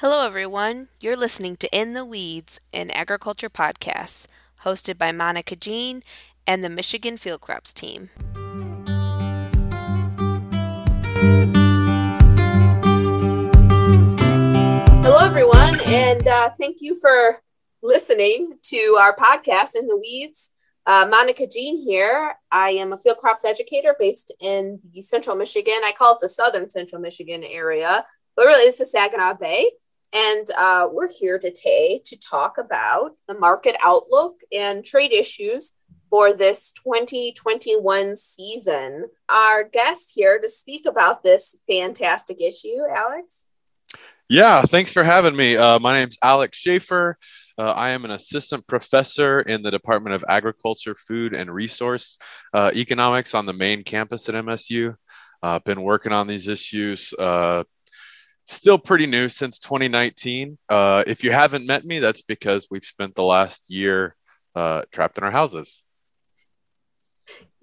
Hello, everyone. You're listening to In the Weeds, an agriculture podcast, hosted by Monica Jean and the Michigan Field Crops team. Hello, everyone, and uh, thank you for listening to our podcast, In the Weeds. Uh, Monica Jean here. I am a field crops educator based in the central Michigan. I call it the southern central Michigan area, but really it's the Saginaw Bay. And uh, we're here today to talk about the market outlook and trade issues for this 2021 season. Our guest here to speak about this fantastic issue, Alex. Yeah, thanks for having me. Uh, my name's Alex Schaefer. Uh, I am an assistant professor in the Department of Agriculture, Food, and Resource uh, Economics on the main campus at MSU. I've uh, been working on these issues uh, still pretty new since 2019. Uh, if you haven't met me, that's because we've spent the last year uh, trapped in our houses.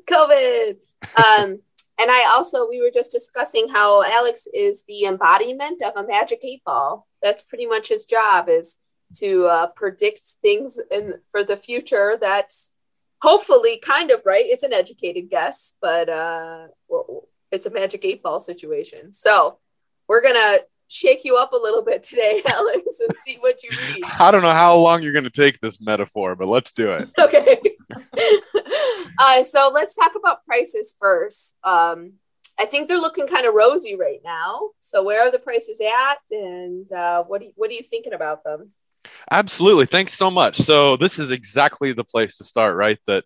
COVID. Um, and I also, we were just discussing how Alex is the embodiment of a magic eight ball. That's pretty much his job is to uh, predict things in for the future that's hopefully kind of right. It's an educated guess, but uh, it's a magic eight ball situation. So we're gonna shake you up a little bit today, Alex, and see what you read. I don't know how long you're going to take this metaphor, but let's do it. Okay. uh, so let's talk about prices first. Um, I think they're looking kind of rosy right now. So where are the prices at, and uh, what do you, what are you thinking about them? Absolutely. Thanks so much. So this is exactly the place to start, right? That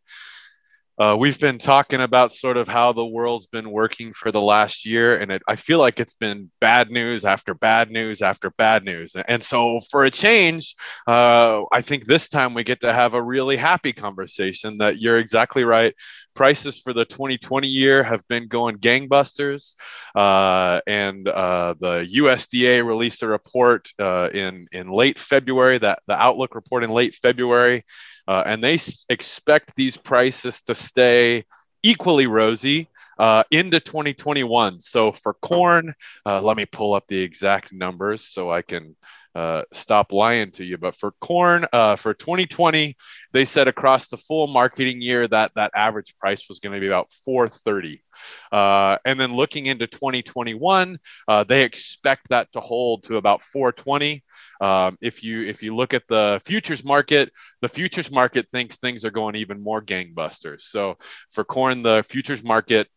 uh, we've been talking about sort of how the world's been working for the last year, and it, I feel like it's been bad news after bad news after bad news. And so, for a change, uh, I think this time we get to have a really happy conversation that you're exactly right. Prices for the 2020 year have been going gangbusters, uh, and uh, the USDA released a report uh, in in late February. That the outlook report in late February uh, and they s- expect these prices to stay equally rosy uh, into 2021. So for corn, uh, let me pull up the exact numbers so I can uh, stop lying to you. But for corn, uh, for 2020, they said across the full marketing year that that average price was going to be about 430. Uh, and then looking into 2021, uh, they expect that to hold to about 420. Um, if you if you look at the futures market, the futures market thinks things are going even more gangbusters. So for corn, the futures market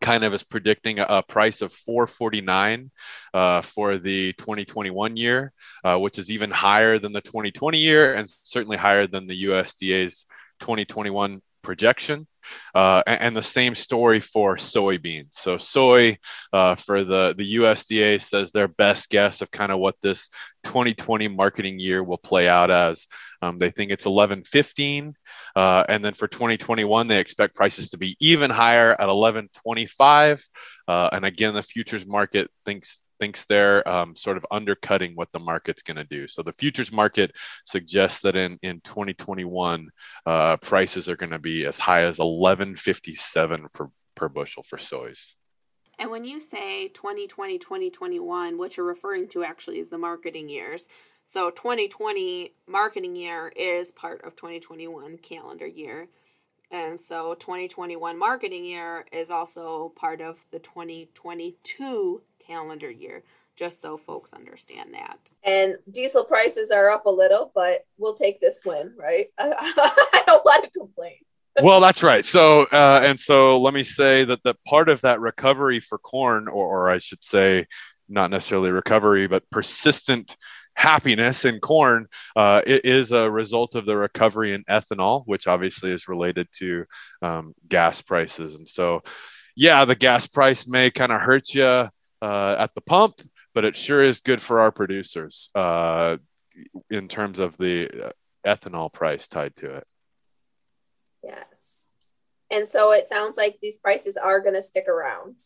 kind of is predicting a, price of 449 uh, for the 2021 year, uh, which is even higher than the 2020 year and certainly higher than the USDA's 2021 projection. Uh, and, and, the same story for soybeans. So soy uh, for the, the USDA says their best guess of kind of what this 2020 marketing year will play out as. Um, they think it's 1115. Uh, and then for 2021, they expect prices to be even higher at 1125. Uh, and again, the futures market thinks thinks they're um, sort of undercutting what the market's going to do. So the futures market suggests that in in 2021, uh, prices are going to be as high as 11.57 per per bushel for soys. And when you say 2020, 2021, what you're referring to actually is the marketing years. So 2020 marketing year is part of 2021 calendar year. And so 2021 marketing year is also part of the 2022 calendar year, just so folks understand that. And diesel prices are up a little, but we'll take this win, right? I don't want to complain. well, that's right. So, uh, and so let me say that the part of that recovery for corn, or, or I should say, not necessarily recovery, but persistent happiness in corn uh, is a result of the recovery in ethanol, which obviously is related to um, gas prices. And so, yeah, the gas price may kind of hurt you uh, at the pump, but it sure is good for our producers uh, in terms of the uh, ethanol price tied to it. Yes. And so it sounds like these prices are going to stick around.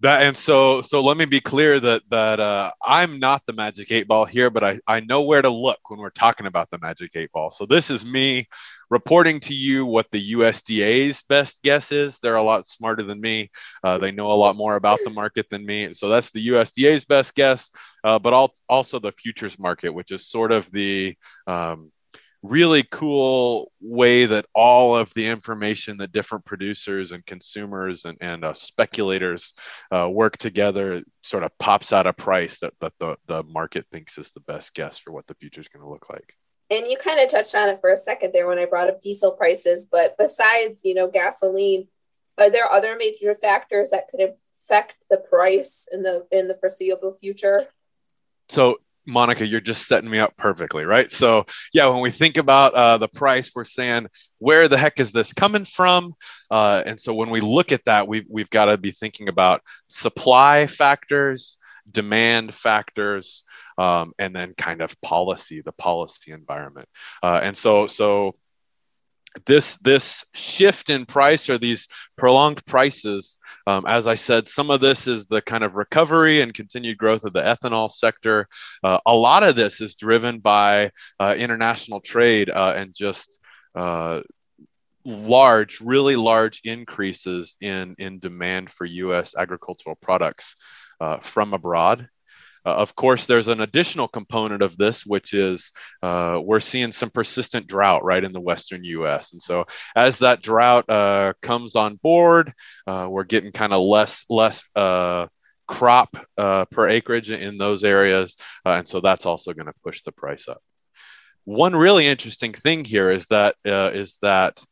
That and so so let me be clear that that uh, I'm not the magic eight ball here, but I I know where to look when we're talking about the magic eight ball. So this is me reporting to you what the USDA's best guess is. They're a lot smarter than me. Uh, they know a lot more about the market than me. So that's the USDA's best guess, uh, but also the futures market, which is sort of the um, really cool way that all of the information that different producers and consumers and, and uh, speculators uh, work together sort of pops out a price that, that the, the market thinks is the best guess for what the future is going to look like. And you kind of touched on it for a second there when i brought up diesel prices but besides you know gasoline are there other major factors that could affect the price in the in the foreseeable future? So Monica, you're just setting me up perfectly, right? So, yeah, when we think about uh, the price, we're saying, where the heck is this coming from? Uh, and so, when we look at that, we've, we've got to be thinking about supply factors, demand factors, um, and then kind of policy, the policy environment. Uh, and so, so this this shift in price or these prolonged prices um, as i said some of this is the kind of recovery and continued growth of the ethanol sector. Uh, a lot of this is driven by uh, international trade uh, and just uh, large really large increases in in demand for us agricultural products uh, from abroad uh, of course, there's an additional component of this, which is uh, we're seeing some persistent drought right in the western U.S. And so, as that drought uh, comes on board, uh, we're getting kind of less less uh, crop uh, per acreage in those areas, and so that's also going to push the price up. One really interesting thing here is that is that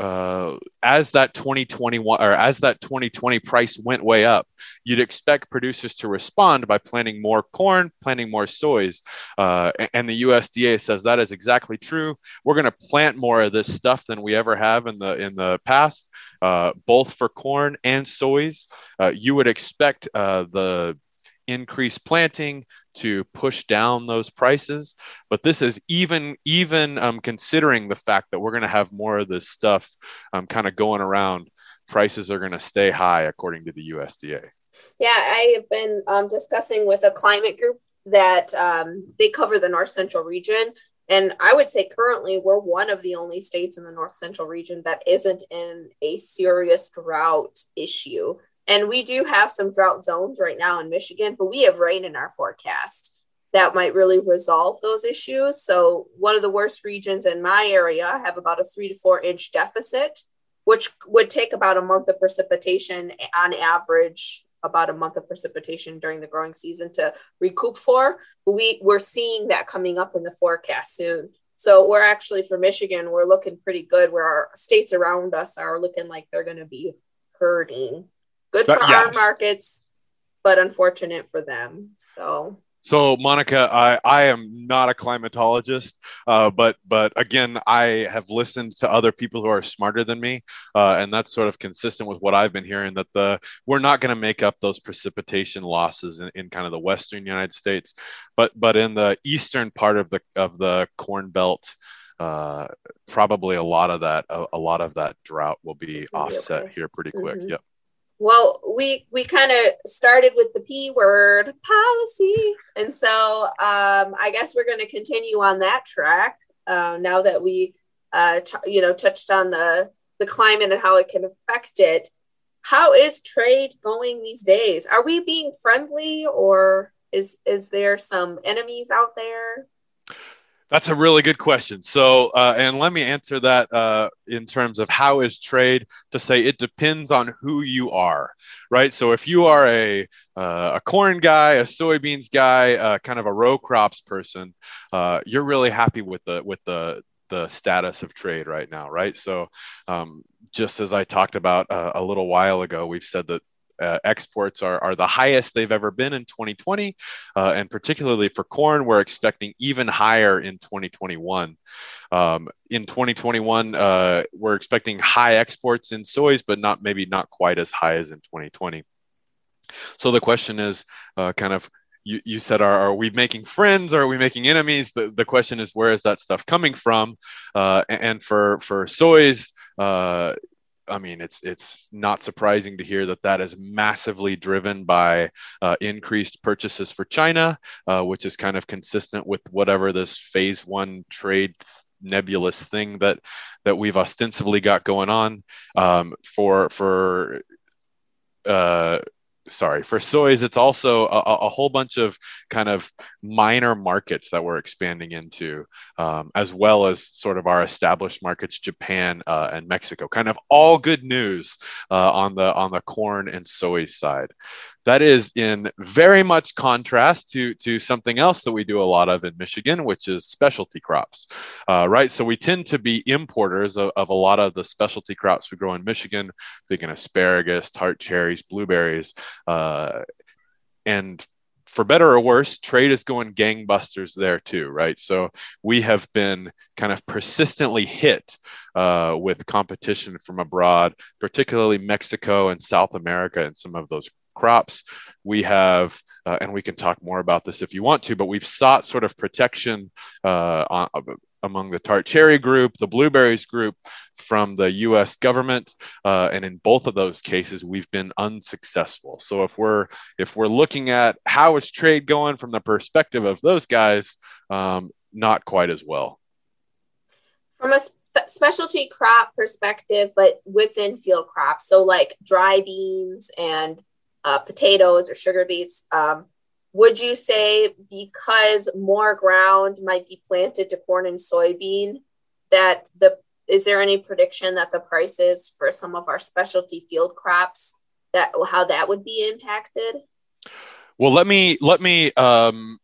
uh, as that 2021 or as that 2020 price went way up, you'd expect producers to respond by planting more corn, planting more soys. Uh, and the USDA says that is exactly true. We're going to plant more of this stuff than we ever have in the in the past, uh, both for corn and soys. Uh, you would expect uh, the increased planting to push down those prices. But this is even even um, considering the fact that we're going to have more of this stuff um, kind of going around prices are going to stay high according to the usda yeah i have been um, discussing with a climate group that um, they cover the north central region. And i would say currently we're one of the only states in the north central region that isn't in a serious drought issue and we do have some drought zones right now in Michigan, but we have rain in our forecast that might really resolve those issues. So, one of the worst regions in my area have about a three to four inch deficit, which would take about a month of precipitation on average, about a month of precipitation during the growing season to recoup for. We, we're seeing that coming up in the forecast soon. So, we're actually for Michigan, we're looking pretty good where our states around us are looking like they're going to be hurting good for yes. our markets, but unfortunate for them. So so, Monica, I, I am not a climatologist, uh, but but again, I have listened to other people who are smarter than me, uh, and that's sort of consistent with what I've been hearing. That the we're not going to make up those precipitation losses in, in, kind of the western United States, but but in the eastern part of the of the Corn Belt. Uh, probably a lot of that a, a, lot of that drought will be offset here pretty quick. Mm-hmm. Yep. Well, we we kind of started with the P word policy, and so um, I guess we're going to continue on that track uh, now that we uh, t- you know touched on the the climate and how it can affect it. How is trade going these days? Are we being friendly, or is is there some enemies out there? That's a really good question. So, uh, and let me answer that uh, in terms of how is trade to say it depends on who you are, right? So, if you are a uh, a corn guy, a soybeans guy, uh, kind of a row crops person, uh, you're really happy with the with the the status of trade right now, right? So, um, just as I talked about uh, a little while ago, we've said that uh, exports are, are the highest they've ever been in 2020. Uh, and particularly for corn, we're expecting even higher in 2021. Um, in 2021, uh, we're expecting high exports in soys, but not maybe not quite as high as in 2020. So the question is uh, kind of you, you said are, are we making friends or are we making enemies the, the question is where is that stuff coming from uh, and for for soys uh, I mean, it's it's not surprising to hear that that is massively driven by uh, increased purchases for China, uh, which is kind of consistent with whatever this phase one trade nebulous thing that that we've ostensibly got going on. Um, for for uh, sorry for soys it's also a, a, whole bunch of kind of minor markets that we're expanding into um, as well as sort of our established markets japan uh, and mexico. Kind of all good news uh, on the on the corn and soy side that is in very much contrast to, to something else that we do a lot of in Michigan, which is specialty crops, uh, right? So we tend to be importers of, of, a lot of the specialty crops we grow in Michigan, thinking asparagus, tart cherries, blueberries, uh, and for better or worse, trade is going gangbusters there too, right? So we have been kind of persistently hit uh, with competition from abroad, particularly Mexico and South America and some of those crops. We have, uh, and we can talk more about this if you want to, but we've sought sort of protection uh, on, among the tart cherry group, the blueberries group from the US government. Uh, and in both of those cases, we've been unsuccessful. So if we're if we're looking at how is trade going from the perspective of those guys, um, not quite as well. From a specialty crop perspective, but within field crops, so like dry beans and uh, potatoes or sugar beets. Um, would you say because more ground might be planted to corn and soybean that the is there any prediction that the prices for some of our specialty field crops that how that would be impacted? Well, let me let me um,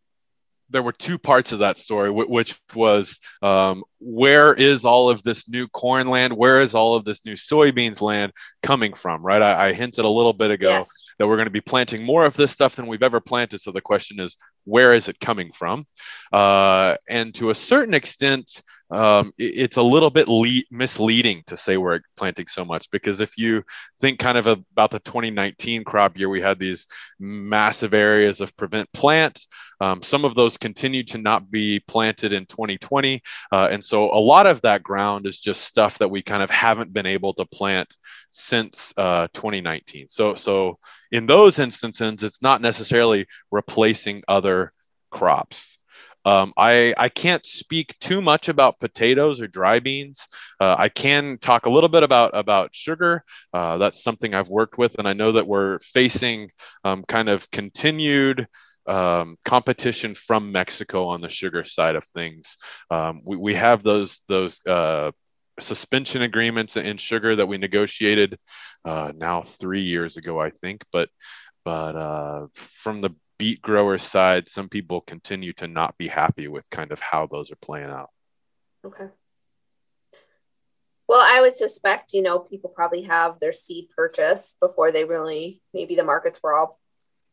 there were two parts of that story, which was um, where is all of this new corn land? Where is all of this new soybeans land coming from? Right. I, I hinted a little bit ago yes. That we're going to be planting more of this stuff than we've ever planted. So the question is, where is it coming from? Uh, and to a certain extent, um, it, it's a little bit le- misleading to say we're planting so much because if you think kind of about the 2019 crop year, we had these massive areas of prevent plant. Um, some of those continue to not be planted in 2020. Uh, and so a lot of that ground is just stuff that we kind of haven't been able to plant since uh, 2019. So, so in those instances, it's not necessarily replacing other crops. Um, I, I can't speak too much about potatoes or dry beans. Uh, I can talk a little bit about, about sugar. Uh, that's something I've worked with, and I know that we're facing um, kind of continued um, competition from Mexico on the sugar side of things. Um, we, we have those those uh, suspension agreements in sugar that we negotiated uh, now three years ago, I think. But but uh, from the beet grower side, some people continue to not be happy with kind of how those are playing out. Okay. Well, I would suspect, you know, people probably have their seed purchase before they really, maybe the markets were all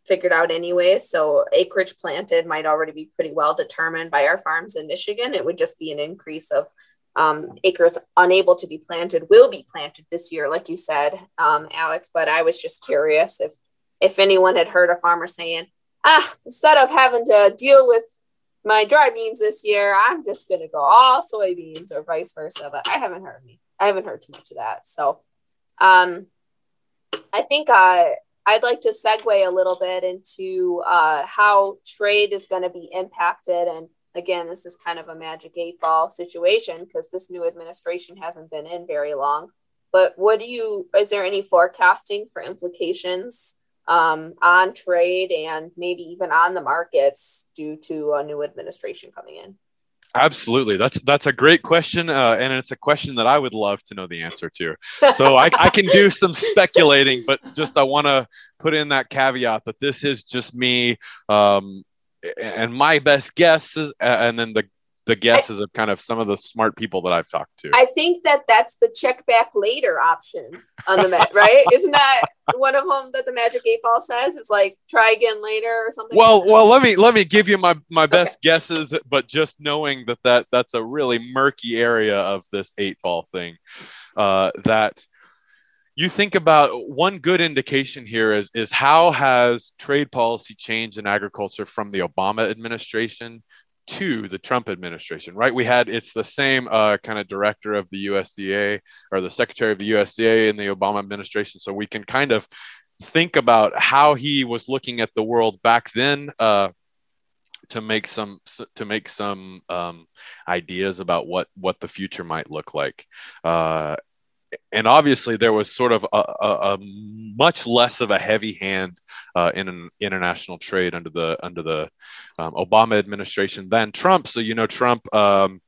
figured out anyway. So acreage planted might already be pretty well determined by our farms in Michigan. It would just be an increase of um, acres unable to be planted will be planted this year, like you said, um, Alex. But I was just curious if if anyone had heard a farmer saying, ah, instead of having to deal with my dry beans this year, I'm just gonna go all soybeans or vice versa. But I haven't heard me. I haven't heard too much of that. So um, I think uh, I'd like to segue a little bit into uh, how trade is going to be impacted. And again, this is kind of a magic eight ball situation because this new administration hasn't been in very long. But what do you, is there any forecasting for implications um, on trade and maybe even on the markets due to a new administration coming in? Absolutely, that's that's a great question, uh, and it's a question that I would love to know the answer to. So I, I can do some speculating, but just I want to put in that caveat that this is just me um, and my best guess, is, and then the the guesses I, of kind of some of the smart people that I've talked to. I think that that's the check back later option on the Met, right? Isn't that one of them that the Magic Eight Ball says is like try again later or something? Well, like well, let me let me give you my my best okay. guesses, but just knowing that that that's a really murky area of this eight ball thing, uh, that you think about one good indication here is is how has trade policy changed in agriculture from the Obama administration to the Trump administration, right? We had it's the same uh, kind of director of the USDA or the secretary of the USDA in the Obama administration. So we can kind of think about how he was looking at the world back then uh, to make some to make some um, ideas about what what the future might look like. Uh, and obviously there was sort of a, a, a much less of a heavy hand uh, in an international trade under the under the um, Obama administration than Trump. So you know Trump um,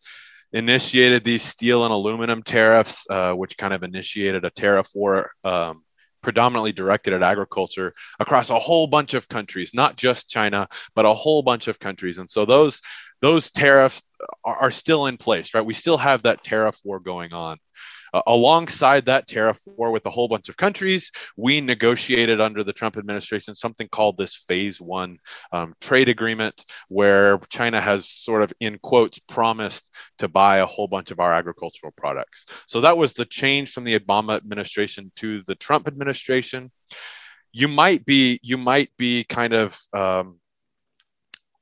initiated these steel and aluminum tariffs, uh, which kind of initiated a tariff war. Um, predominantly directed at agriculture across a whole bunch of countries, not just China, but a whole bunch of countries. And so those those tariffs are, are still in place, right? We still have that tariff war going on. Uh, alongside that tariff war with a whole bunch of countries, we negotiated under the Trump administration something called this phase one um, trade agreement, where China has sort of, in quotes, promised to buy a whole bunch of our agricultural products. So that was the change from the Obama administration to the Trump administration. You might be, you might be kind of um,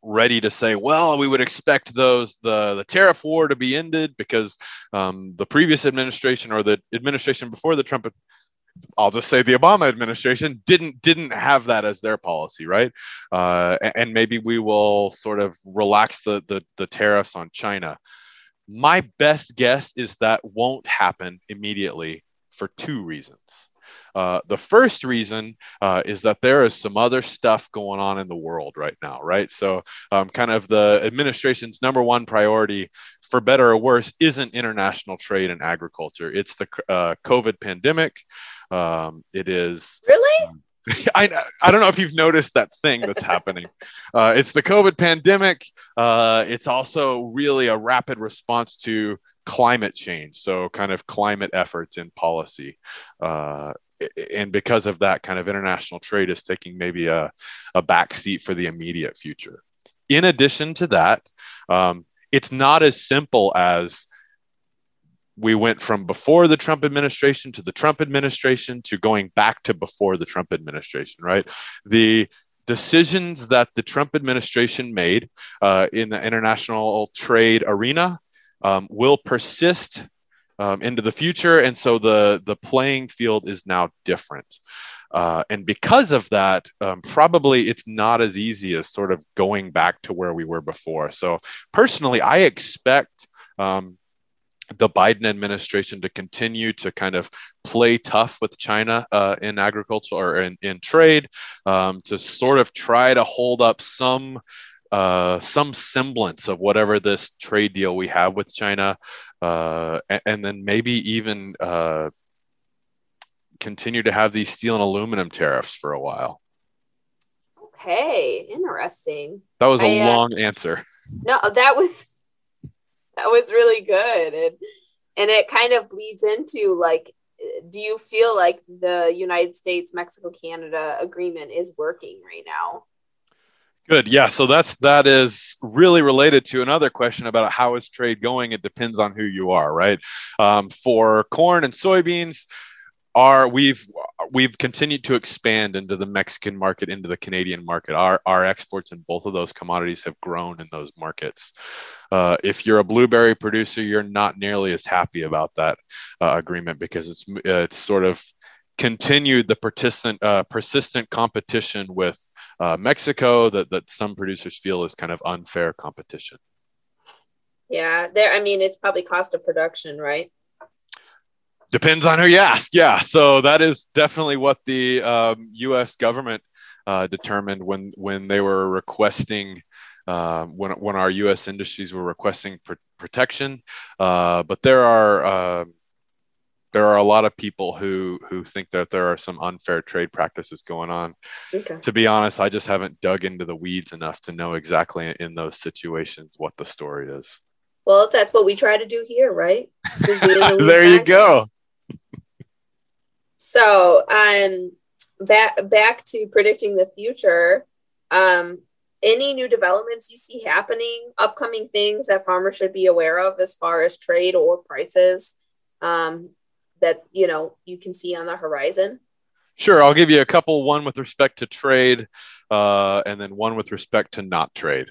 ready to say, well, we would expect those the the tariff war to be ended because um, the previous administration or the administration before the Trump, I'll just say the Obama administration didn't didn't have that as their policy, right? Uh, and maybe we will sort of relax the, the the tariffs on China. My best guess is that won't happen immediately for two reasons. Uh, the first reason uh, is that there is some other stuff going on in the world right now, right? So, um, kind of the administration's number one priority, for better or worse, isn't international trade and agriculture. It's the uh, COVID pandemic. Um, it is really. Um, I, I don't know if you've noticed that thing that's happening. Uh, it's the COVID pandemic. Uh, it's also really a rapid response to climate change. So, kind of climate efforts in policy. Uh, and because of that, kind of international trade is taking maybe a, a back seat for the immediate future. In addition to that, um, it's not as simple as we went from before the Trump administration to the Trump administration to going back to before the Trump administration, right? The decisions that the Trump administration made uh, in the international trade arena um, will persist um, into the future, and so the the playing field is now different. Uh, and because of that, um, probably it's not as easy as sort of going back to where we were before. So personally, I expect um, the Biden administration to continue to kind of play tough with China uh, in agriculture or in, in trade, um, to sort of try to hold up some uh, some semblance of whatever this trade deal we have with China, uh, and, and, then maybe even uh, continue to have these steel and aluminum tariffs for a while. Okay, interesting. That was a I, uh, long answer. No, that was that was really good, and and it kind of bleeds into like do you feel like the United States Mexico Canada agreement is working right now? Good. Yeah. So that's that is really related to another question about how is trade going. It depends on who you are, right? Um, for corn and soybeans, are we've we've continued to expand into the Mexican market, into the Canadian market. Our our exports in both of those commodities have grown in those markets. Uh, if you're a blueberry producer, you're not nearly as happy about that uh, agreement because it's it's sort of continued the persistent uh, persistent competition with uh, Mexico that, that some producers feel is kind of unfair competition. Yeah, there. I mean, it's probably cost of production, right? Depends on who you ask. Yeah, so that is definitely what the um, U.S. government uh, determined when when they were requesting uh, when when our U.S. industries were requesting pr- protection. Uh, but there are uh, there are a lot of people who who think that there are some unfair trade practices going on. Okay. To be honest, I just haven't dug into the weeds enough to know exactly in those situations what the story is. Well, that's what we try to do here, right? The there you go. So, um, back back to predicting the future. Um, any new developments you see happening, upcoming things that farmers should be aware of as far as trade or prices? Um, that you know you can see on the horizon? Sure, I'll give you a couple. One with respect to trade. Uh, and then one with respect to not trade.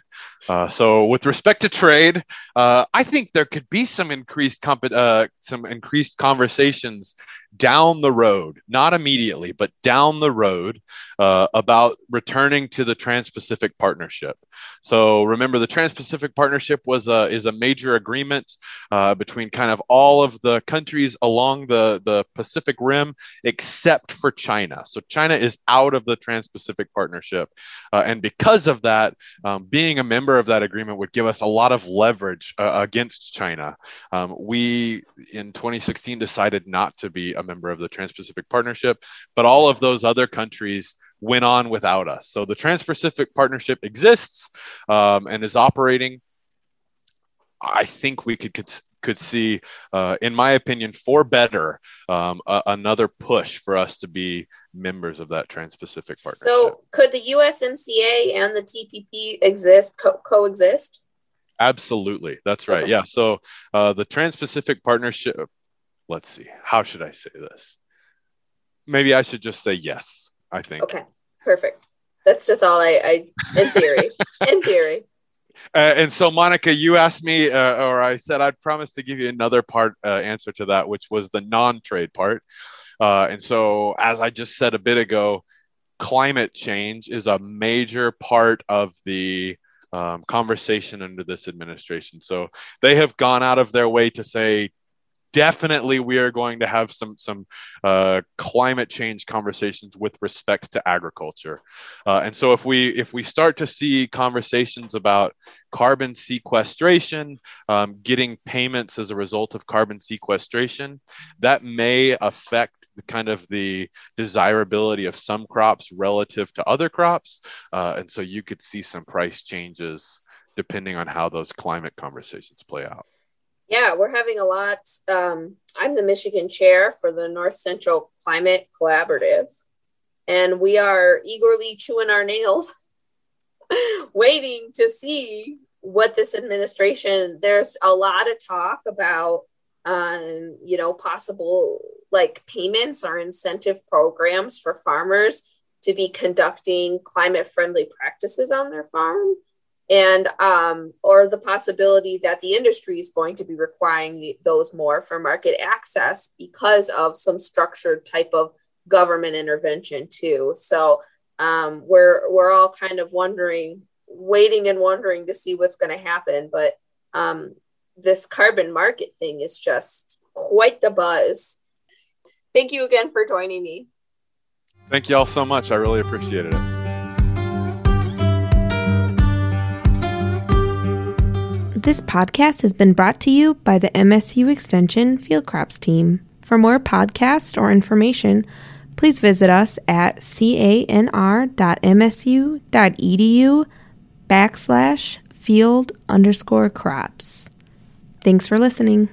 Uh, so, with respect to trade, uh, I think there could be some increased comp- uh, some increased conversations down the road, not immediately, but down the road uh, about returning to the Trans-Pacific Partnership. So remember, the Trans-Pacific Partnership was a is a major agreement uh, between kind of all of the countries along the the Pacific Rim, except for China. So China is out of the Trans-Pacific Partnership, uh, and because of that, um, being a member of that agreement would give us a lot of leverage uh, against China. Um, we in 2016 decided not to be a member of the Trans Pacific Partnership, but all of those other countries went on without us. So the Trans Pacific Partnership exists um, and is operating. I think we could, could see, uh, in my opinion, for better, um, a, another push for us to be members of that Trans-Pacific Partnership. So, could the USMCA and the TPP exist co- coexist? Absolutely, that's right. Okay. Yeah. So uh, the Trans-Pacific Partnership let's see, how should I say this? Maybe I should just say yes, I think. Okay, perfect. That's just all I, I in theory, in theory. Uh, and so, Monica, you asked me, uh, or I said I'd promise to give you another part uh, answer to that, which was the non-trade part. Uh, and so, as I just said a bit ago, climate change is a major part of the um, conversation under this administration. So they have gone out of their way to say definitely we are going to have some some uh, climate change conversations with respect to agriculture. Uh, and so if we if we start to see conversations about carbon sequestration um, getting payments as a result of carbon sequestration that may affect the kind of the desirability of some crops relative to other crops. Uh, and so you could see some price changes depending on how those climate conversations play out yeah, we're having a lot. Um, I'm the Michigan chair for the North Central Climate Collaborative, and we are eagerly chewing our nails, waiting to see what this administration. There's a lot of talk about, um, you know, possible like payments or incentive programs for farmers to be conducting climate friendly practices on their farm and um, or the possibility that the industry is going to be requiring those more for market access because of some structured type of government intervention too. So um, we're we're all kind of wondering, waiting and wondering to see what's going to happen. But um, this carbon market thing is just quite the buzz. Thank you again for joining me. Thank you all so much. I really appreciated it. This podcast has been brought to you by the MSU Extension Field Crops team. For more podcasts or information, please visit us at canr.msu.edu backslash field underscore crops. Thanks for listening.